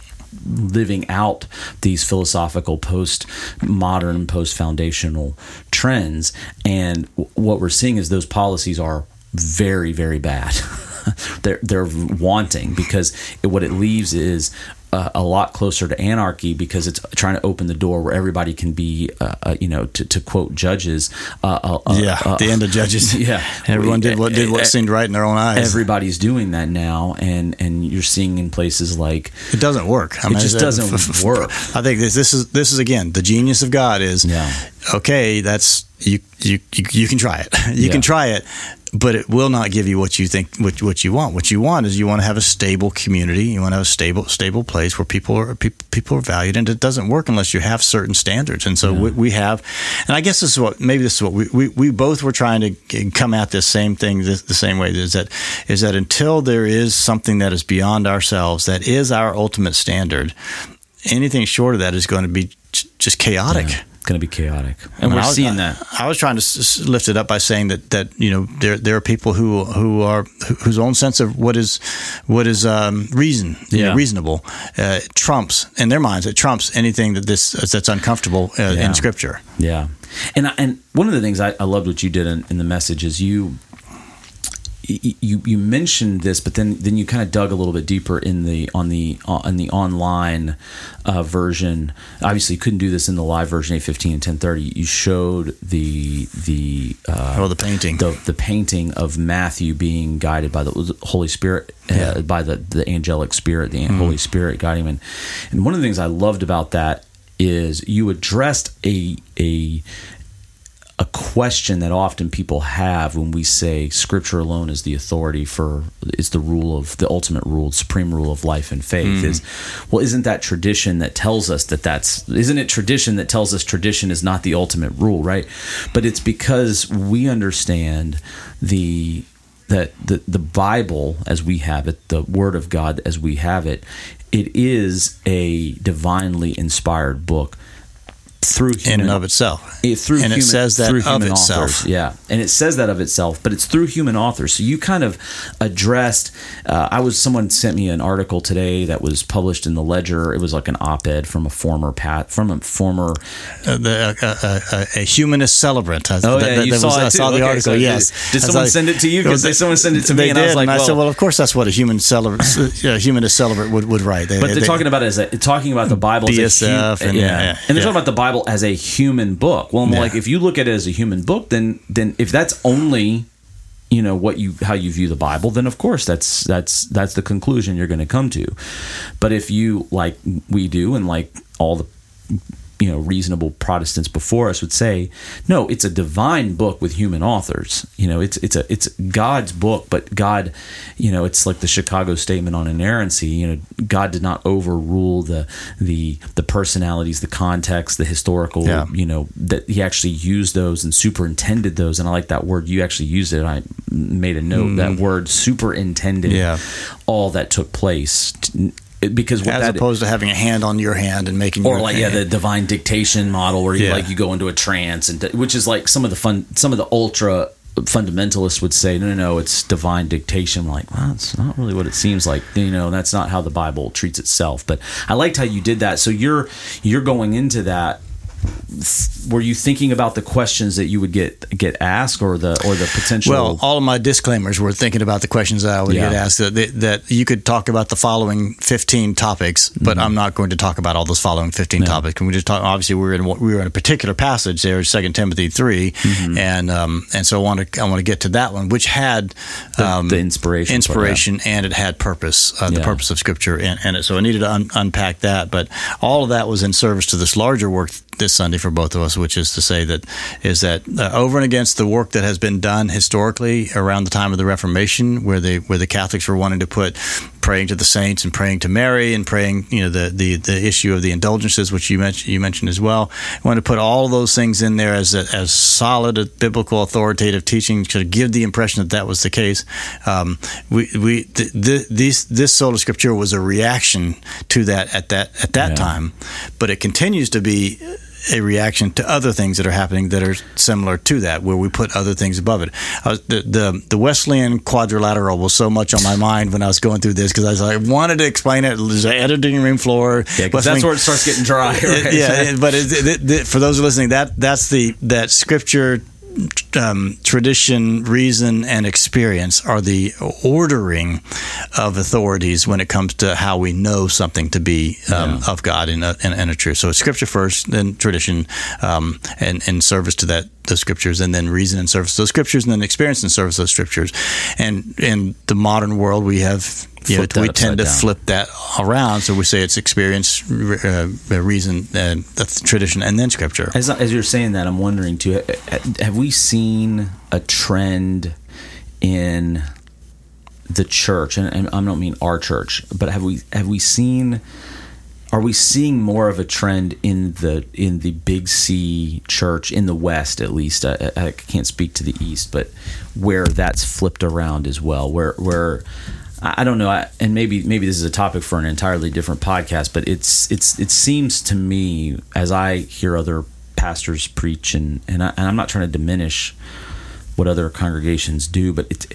living out these philosophical post modern post foundational trends. And w- what we're seeing is those policies are very very bad. They're they're wanting because it, what it leaves is uh, a lot closer to anarchy because it's trying to open the door where everybody can be, uh, uh, you know, to, to quote judges. Uh, uh, uh, yeah, the end of judges. yeah. everyone did what did what Uh, seemed right in their own eyes. everybody's doing that now and and you're seeing in places like it doesn't work. I It just doesn't work. I think this this is this is again the genius of God is Yeah. Okay. That's you you you, can try it. You Yeah. can try it, but it will not give you what you think what what you want. What you want is you want to have a stable community. You want to have a stable stable place where people are people, people are valued, and it doesn't work unless you have certain standards. And so we, we have, and I guess this is what maybe this is what we, we, we both were trying to come at this same thing this, the same way is that is that until there is something that is beyond ourselves that is our ultimate standard, anything short of that is going to be just chaotic. it's going to be chaotic I and we're was- seeing that I was trying to s- s- lift it up by saying that that you know there there are people who who are whose own sense of what is what is um, reason you know, Yeah. reasonable uh, trumps in their minds it trumps anything that this that's uncomfortable uh, Yeah. in scripture. Yeah, and I- and one of the things I, I loved what you did in, in the message is you y- you you mentioned this, but then then you kind of dug a little bit deeper in the on the on the online uh, version. Obviously, you couldn't do this in the live version eight fifteen and ten thirty. You showed the the uh, Oh, the painting. the the painting of Matthew being guided by the Holy Spirit, uh, Yeah. Mm-hmm. by the the angelic spirit, the Holy Spirit guiding him. And, and one of the things I loved about that is you addressed a a a question that often people have when we say scripture alone is the authority for is the rule of the ultimate rule supreme rule of life and faith hmm. is well isn't that tradition that tells us that that's isn't it tradition that tells us tradition is not the ultimate rule right? But it's because we understand the that the the bible as we have it the word of god as we have it it is a divinely inspired book through in and of itself. it, through and human, it says that through of human itself. Yeah, and it says that of itself, but it's through human authors. So you kind of addressed. Uh, I was someone sent me an article today that was published in the Ledger. It was like an op-ed from a former pat from a former. Uh, the, uh, uh, uh, a humanist celebrant. Oh yeah, you saw was, it I too. saw the Okay, article. so yes. Did I someone was send it to you? Because they someone sent it to me, and I was did, like, I said, well- well, of course, that's what a human celebrant, uh, humanist celebrant would, would write. They, But they're they- talking about it as a, talking about the Bible as a BSF and- yeah. yeah, and they're talking about the Bible as a human book. Well, I'm Yeah. like, if you look at it as a human book, then then if that's only you know what you how you view the Bible, then of course that's that's that's the conclusion you're going to come to. But if you like we do, and like all the you know reasonable Protestants before us would say, no, it's a divine book with human authors. You know, it's it's a it's God's book, but God, you know, it's like the Chicago Statement on inerrancy. You know, God did not overrule the the the personalities, the context, the historical. Yeah. You know, that He actually used those and superintended those. And I like that word. You actually used it. I made a note that word superintended. Mm. Yeah. all that took place. T- Because what as opposed to having a hand on your hand and making or like yeah the divine dictation model where you Yeah. like you go into a trance and which is like some of the fun some of the ultra fundamentalists would say no no no it's divine dictation. I'm like well it's not really what it seems like. You know that's not how the bible treats itself. But i liked how you did that. So you're you're going into that were you thinking about the questions that you would get get asked or the or the potential Well, all of my disclaimers were thinking about the questions that I would Yeah. get asked. That, that you could talk about the following fifteen topics, but I'm not going to talk about all those following fifteen topics. Can we just talk? Obviously, we were in we were in a particular passage there, Second Timothy 3 and um, and so I want to I want to get to that one, which had um, the inspiration part, yeah. inspiration, and it had purpose, uh, the purpose of Scripture, and, and it, so I needed to un- unpack that. But all of that was in service to this larger work this Sunday for both of us, which is to say that is that uh, over and against the work that has been done historically around the time of the Reformation, where the where the Catholics were wanting to put praying to the saints and praying to Mary and praying, you know, the the, the issue of the indulgences, which you mentioned you mentioned as well. I want to put all of those things in there as a, as solid a biblical authoritative teaching to give the impression that that was the case. Um, we we th- th- these this sola scriptura was a reaction to that at that at that Yeah. time, but it continues to be a reaction to other things that are happening that are similar to that, where we put other things above it. I was, the, the the Wesleyan quadrilateral was so much on my mind when I was going through this because I was like, wanted to explain it. There's an editing room floor. yeah, that's where it starts getting dry right? yeah, it- but it, it, it- for those who are listening, that that's the that scripture. Um, tradition, reason, and experience are the ordering of authorities when it comes to how we know something to be um, of God and a, and, and a truth. So it's scripture first, then tradition, um, and and service to that those scriptures, and then reason and service those scriptures, and then experience and service those scriptures. And in the modern world, we have you know, we tend to down. flip that around. So we say it's experience, uh, reason, uh, that's tradition, and then scripture. As, as you're saying that, I'm wondering too. Have we seen a trend in the church, and, and I don't mean our church, but have we have we seen? Are we seeing more of a trend in the in the Big C church in the West, at least? I, I can't speak to the East, but where that's flipped around as well, where where I don't know, and maybe maybe this is a topic for an entirely different podcast, but it's it's it seems to me as I hear other pastors preach, and and, I, and I'm not trying to diminish what other congregations do, but it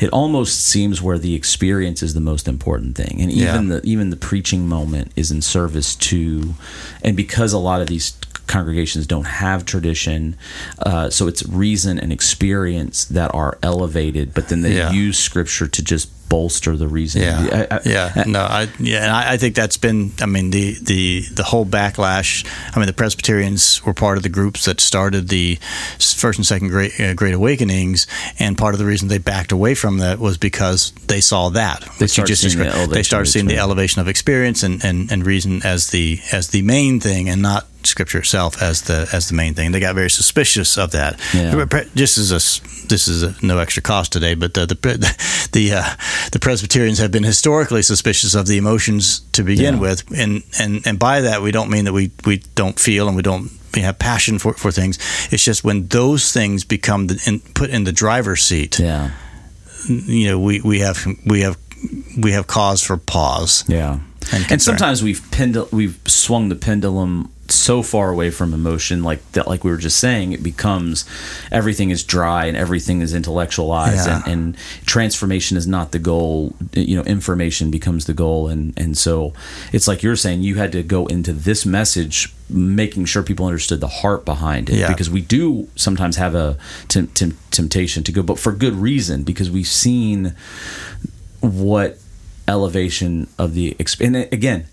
it almost seems where the experience is the most important thing, and even Yeah. the even the preaching moment is in service to, and because a lot of these congregations don't have tradition, uh, so it's reason and experience that are elevated, but then they Yeah. use scripture to just bolster the reason. Yeah, I, I, yeah, no, I yeah, and I, I, think that's been. I mean, the the the whole backlash. I mean, the Presbyterians were part of the groups that started the first and second Great uh, Great Awakenings, and part of the reason they backed away from that was because they saw that. They started just seeing the they started seeing the elevation of experience and, and, and reason as the as the main thing, and not scripture itself as the as the main thing. They got very suspicious of that. Yeah. Just as a this is a, no extra cost today, but the the the, uh, the, Presbyterians have been historically suspicious of the emotions to begin Yeah. with, and and and by that we don't mean that we we don't feel and we don't. We have passion for, for things. It's just when those things become the, in, put in the driver's seat. yeah, You know, we, we have we have we have cause for pause. yeah. And And, sometimes we've pendul- we've swung the pendulum so far away from emotion, like that, like we were just saying, it becomes everything is dry and everything is intellectualized, Yeah. and, and transformation is not the goal. You know, information becomes the goal, and and so it's like you're saying, you had to go into this message, making sure people understood the heart behind it, Yeah. because we do sometimes have a tem- tem- temptation to go, but for good reason, because we've seen what elevation of the exp- and again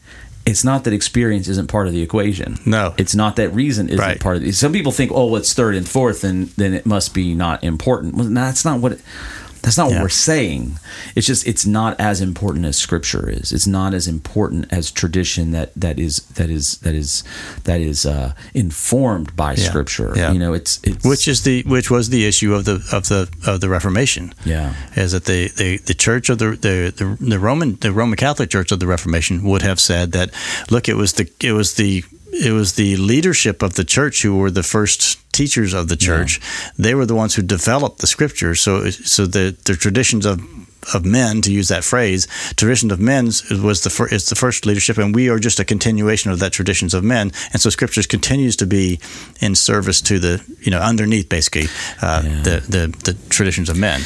it's not that experience isn't part of the equation No. it's not that reason isn't Right. part of it some people think oh well, it's third and fourth and then it must be not important well no, that's not what it, that's not Yeah. what we're saying it's just it's not as important as scripture is it's not as important as tradition that that is that is that is that is uh informed by Yeah. scripture Yeah. you know it's it's which is the which was the issue of the of the of the Reformation. yeah Is that the, the, the church of the, the the the Roman the Roman Catholic Church of the Reformation would have said that look it was the it was the it was the leadership of the church who were the first teachers of the church. They were the ones who developed the scriptures. So so the the traditions of of men, to use that phrase, tradition of men was the fir- is the first leadership, and we are just a continuation of that traditions of men. And so, scriptures continues to be in service to the you know underneath basically uh, Yeah. the, the the traditions of men.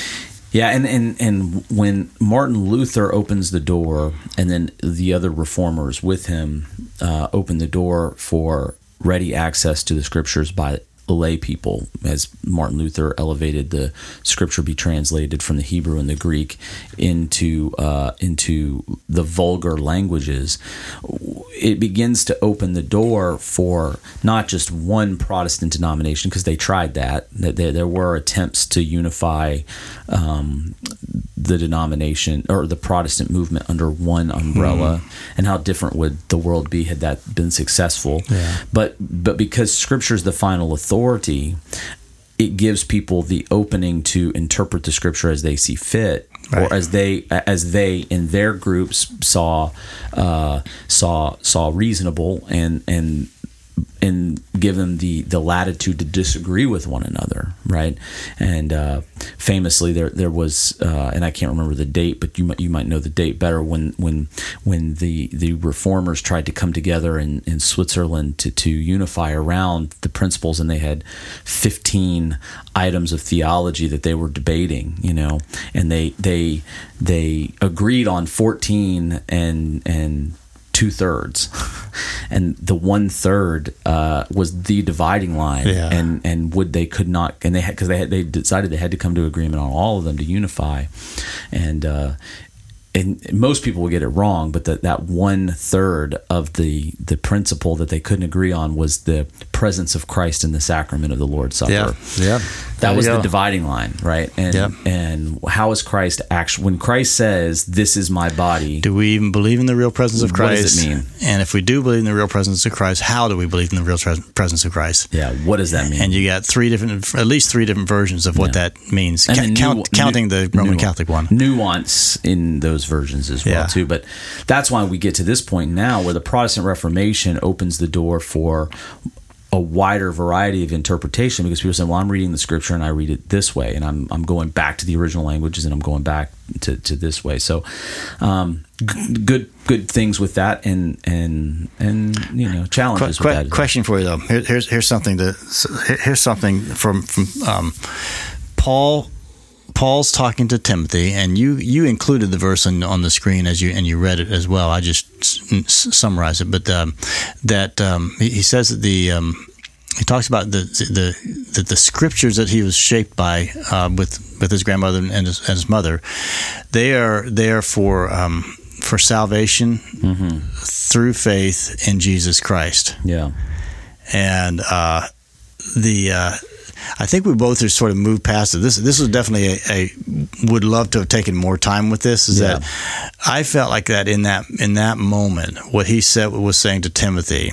Yeah, and, and and when Martin Luther opens the door, and then the other reformers with him uh, open the door for ready access to the scriptures by lay people, as Martin Luther elevated the scripture be translated from the Hebrew and the Greek into uh, into the vulgar languages, it begins to open the door for not just one Protestant denomination because they tried that. That there, there were attempts to unify um, the denomination or the Protestant movement under one umbrella, and how different would the world be had that been successful? Yeah. But but because Scripture is the final authority, it gives people the opening to interpret the Scripture as they see fit. Right. Or as they as they in their groups saw uh, saw saw reasonable and and and give them the the latitude to disagree with one another, right? And uh, famously, there there was, uh, and I can't remember the date, but you might you might know the date better when when when the the reformers tried to come together in, in Switzerland to to unify around the principles, and they had fifteen items of theology that they were debating, you know, and they they they agreed on fourteen and and two thirds, and the one third uh, was the dividing line, Yeah. and and would they could not, and they had because they had they decided they had to come to agreement on all of them to unify, and. Uh, and most people will get it wrong, but that, that one third of the the principle that they couldn't agree on was the presence of Christ in the sacrament of the Lord's Supper. Yeah, yeah. That There was the dividing line, right? And Yeah. and how is Christ actually when Christ says, "This is my body"? Do we even believe in the real presence of Christ? What does it mean? And if we do believe in the real presence of Christ, how do we believe in the real presence of Christ? yeah, what does that mean? And you got three different, at least three different versions of what Yeah. that means, Ca- nu- count, counting the Roman nu- Catholic one. Nuance in those versions as well Yeah. too. But that's why we get to this point now where the Protestant Reformation opens the door for a wider variety of interpretation because people say, Well, I'm reading the scripture and I read it this way and I'm I'm going back to the original languages and I'm going back to, to this way. So um, g- good good things with that and and and you know challenges que- that. well. question for you though. Here, here's here's something to here's something from from um, Paul. Paul's talking to Timothy, and you you included the verse on, on the screen as you and you read it as well. I just s- s- summarized it, but um, that um, he, he says that the um, he talks about the the the, the scriptures that he was shaped by uh, with with his grandmother and his, and his mother, they are there for um, for salvation Mm-hmm. through faith in Jesus Christ, Yeah. and uh, the. Uh, I think we both are sort of moved past it. This this was definitely a, a would love to have taken more time with this. Is Yeah. that I felt like that in that in that moment, what he said was saying to Timothy,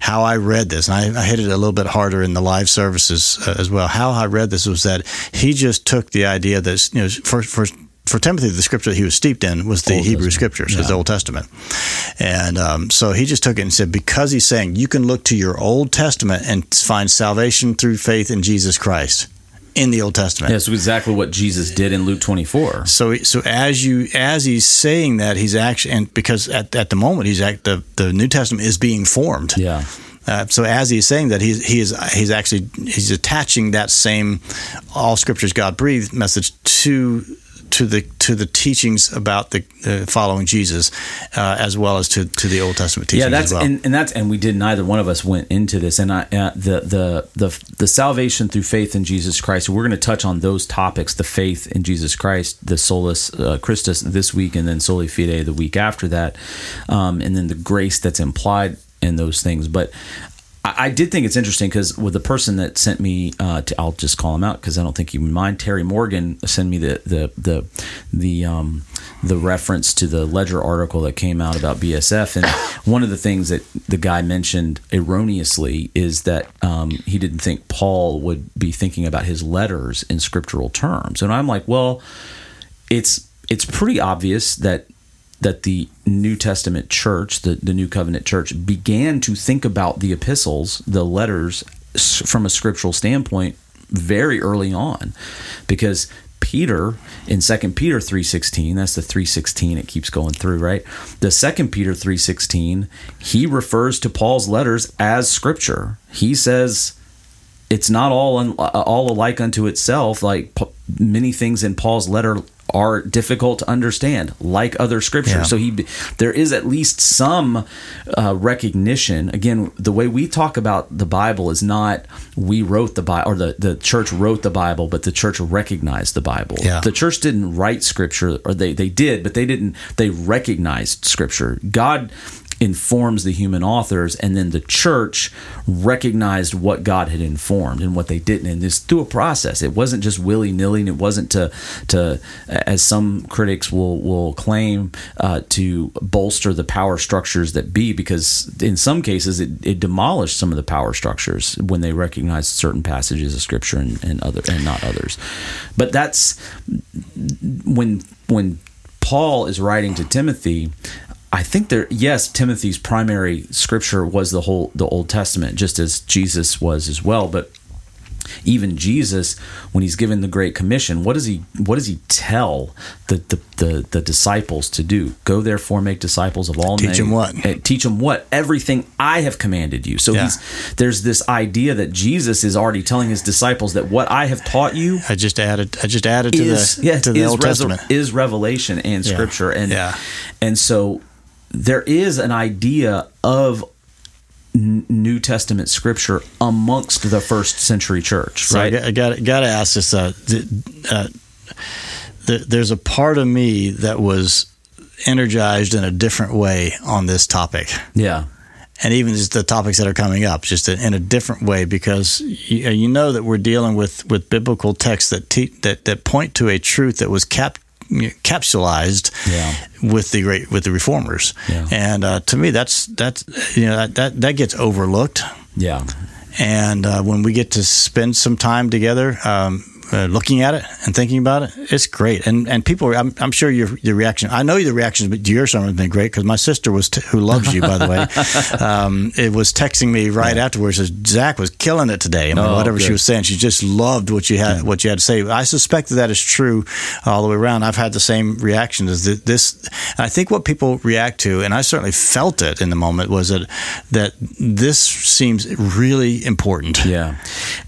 how I read this, and I, I hit it a little bit harder in the live services uh, as well. How I read this was that he just took the idea that you know for for for Timothy, the scripture that he was steeped in was the Old Hebrew Testament. scriptures, was the Old Testament, and um, so he just took it and said because he's saying you can look to your Old Testament and find salvation through faith in Jesus Christ in the Old Testament. That's exactly what Jesus did in Luke 24. So, so as you as he's saying that, he's actually and because at, at the moment he's act, the the New Testament is being formed. Yeah. Uh, so as he's saying that, he's he is he's actually he's attaching that same all scriptures God breathed message to to the to the teachings about the uh, following Jesus, uh, as well as to, to the Old Testament teachings yeah that's as well. and, and that's and we did neither one of us went into this and I, uh, the the the the salvation through faith in jesus christ we're going to touch on those topics the faith in jesus christ the solus uh, christus this week and then soli fide the week after that um, and then the grace that's implied in those things but I I did think it's interesting because with the person that sent me, uh, to, I'll just call him out because I don't think he would mind. Terry Morgan sent me the the the the um, the reference to the Ledger article that came out about BSF, and one of the things that the guy mentioned erroneously is that um, he didn't think Paul would be thinking about his letters in scriptural terms, and I'm like, well, it's it's pretty obvious that that the New Testament church, the, the New Covenant church, began to think about the epistles, the letters, from a scriptural standpoint very early on, because Peter in Second Peter three sixteen, that's the three sixteen. It keeps going through, right? The Second Peter three sixteen, he refers to Paul's letters as scripture. He says it's not all un, uh, all alike unto itself. Like p- many things in Paul's letter are difficult to understand, like other scriptures. Yeah. So he, there is at least some uh, recognition. Again, the way we talk about the Bible is not we wrote the Bible or the the church wrote the Bible, but the church recognized the Bible. Yeah. The church didn't write scripture, or they they did, but they didn't. They recognized scripture. God informs the human authors and then the church recognized what God had informed and what they didn't. And this through a process it wasn't just willy-nilly and it wasn't to to as some critics will will claim uh, to bolster the power structures that be because in some cases it, it demolished some of the power structures when they recognized certain passages of scripture and, and other and not others. But that's when when Paul is writing to Timothy, I think there yes, Timothy's primary scripture was the whole the Old Testament, just as Jesus was as well. But even Jesus, when he's given the Great Commission, what does he what does he tell the the, the, the disciples to do? Go therefore make disciples of all Teach men. 'em what? Eh, Teach them what? Everything I have commanded you. So Yeah. he's there's this idea that Jesus is already telling his disciples that what I have taught you I just added I just added to is the yeah, to the is, Old Testament. is revelation and Yeah. scripture and Yeah. and so there is an idea of New Testament scripture amongst the first century church, So right? got, I got, got to ask this. Uh, uh, th- there's a part of me that was energized in a different way on this topic, yeah, and even just the topics that are coming up, just in, a different way, because you, you know that we're dealing with, with biblical texts that te- that that point to a truth that was cap- capsulized Yeah. with the great with the reformers, Yeah. and uh, to me that's that's you know that that, that gets overlooked. yeah, And uh, when we get to spend some time together, um, uh, looking at it and thinking about it, it's great. And and people, I'm, I'm sure your your reaction. I know the reactions to your sermon has been great because my sister was t- who loves you, by the way. um, it was texting me right afterwards. Says Zac was killing it today. I mean, Oh, whatever she was saying, she just loved what you had what you had to say. I suspect that that is true all the way around. I've had the same reaction as th- this. I think what people react to, and I certainly felt it in the moment, was that that this seems really important. yeah.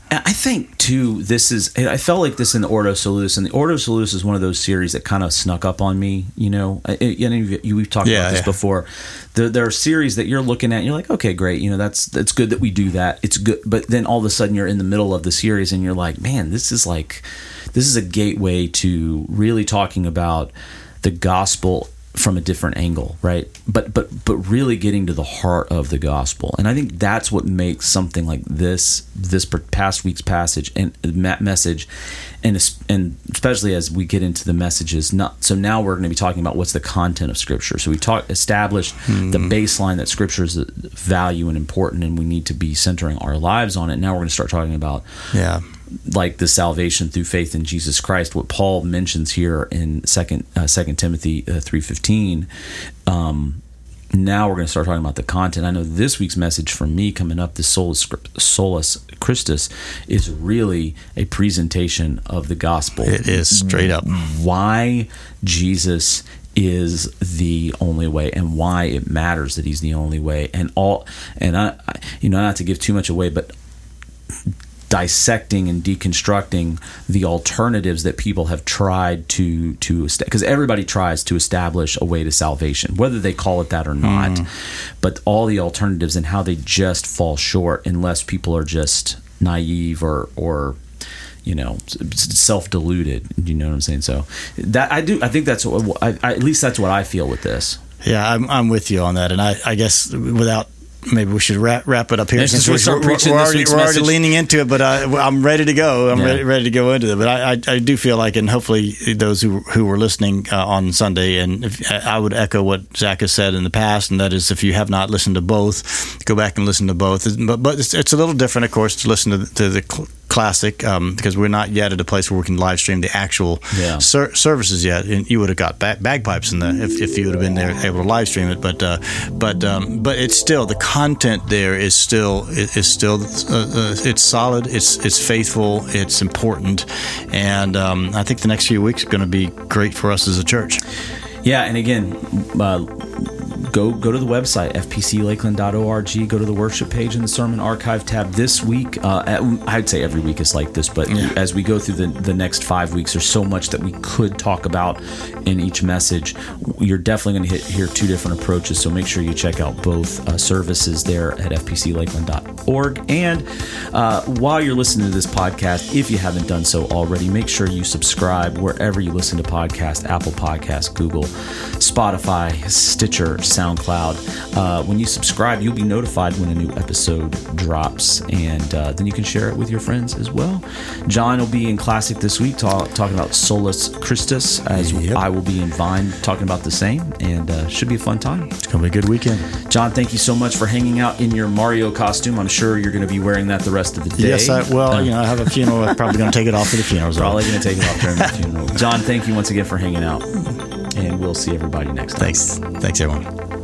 I think too. This is. I felt like this in the Ordo Salutis, and the Ordo Salutis is one of those series that kind of snuck up on me. You know, I, you, we've talked Yeah, about this yeah. before. There, there are series that you're looking at, and you're like, okay, great. You know, that's that's good that we do that. It's good, but then all of a sudden you're in the middle of the series, and you're like, man, this is like, this is a gateway to really talking about the gospel from a different angle, right? But but but really getting to the heart of the gospel, and I think that's what makes something like this this past week's passage and message, and and especially as we get into the messages. Not so now we're going to be talking about what's the content of Scripture. So we talked established hmm. the baseline that Scripture is uh, value and important, and we need to be centering our lives on it. Now we're going to start talking about Yeah. Like the salvation through faith in Jesus Christ. What Paul mentions here in second uh, Second Timothy uh, three fifteen. Um, now we're going to start talking about the content. I know this week's message for me coming up, the solus, solus Christus, is really a presentation of the gospel. It is straight up. Why Jesus is the only way and why it matters that he's the only way and all and I, I you know not to give too much away but dissecting and deconstructing the alternatives that people have tried to to because everybody tries to establish a way to salvation whether they call it that or not. Hmm. But all the alternatives and how they just fall short unless people are just naive or or you know self-deluded. You know what i'm saying? So that i do i think that's what I, I, at least that's what i feel with this. Yeah, I'm, I'm with you on that, and I, I guess without maybe we should wrap, wrap it up here since we're, preaching we're already, we're already leaning into it, but I, I'm ready to go. I'm Yeah. ready, ready to go into it. But I, I, I do feel like, and hopefully those who who were listening uh, on Sunday, and if, I would echo what Zac has said in the past, and that is, if you have not listened to both, go back and listen to both. But, but it's, it's a little different, of course, to listen to the, to the classic um, because we're not yet at a place where we can live stream the actual Yeah. ser- services yet. And you would have got ba- bagpipes in the if, if you would have been there able to live stream it. But uh, but um, but it's still the content there is still is is still uh, uh, it's solid. It's it's faithful. It's important, and um, I think the next few weeks are going to be great for us as a church. Yeah, and again, uh, go go to the website fpclakeland.org. Go to the worship page in the sermon archive tab. This week, uh, at- I'd say every week is like this, but as we go through the the next five weeks, there's so much that we could talk about in each message. You're definitely going to hear two different approaches, so make sure you check out both uh, services there at fpclakeland.org. And uh, while you're listening to this podcast, if you haven't done so already, make sure you subscribe wherever you listen to podcasts Apple Podcasts, Google, Spotify, Stitcher, SoundCloud. Uh, when you subscribe, you'll be notified when a new episode drops, and uh, then you can share it with your friends as well. John will be in Classic this week talk, talking about Solus Christus, as Yep. I will be in Vine talking about the same, and uh, should be a fun time. It's going to be a good weekend. John, thank you so much for hanging out in your Mario costume. I'm sure you're going to be wearing that the rest of the day. Yes, I, well, you know, I have a funeral. I'm probably going to take it off for the funeral. Probably going to take it off during the funeral. John, thank you once again for hanging out, and we'll see everybody next time. Thanks, thanks everyone.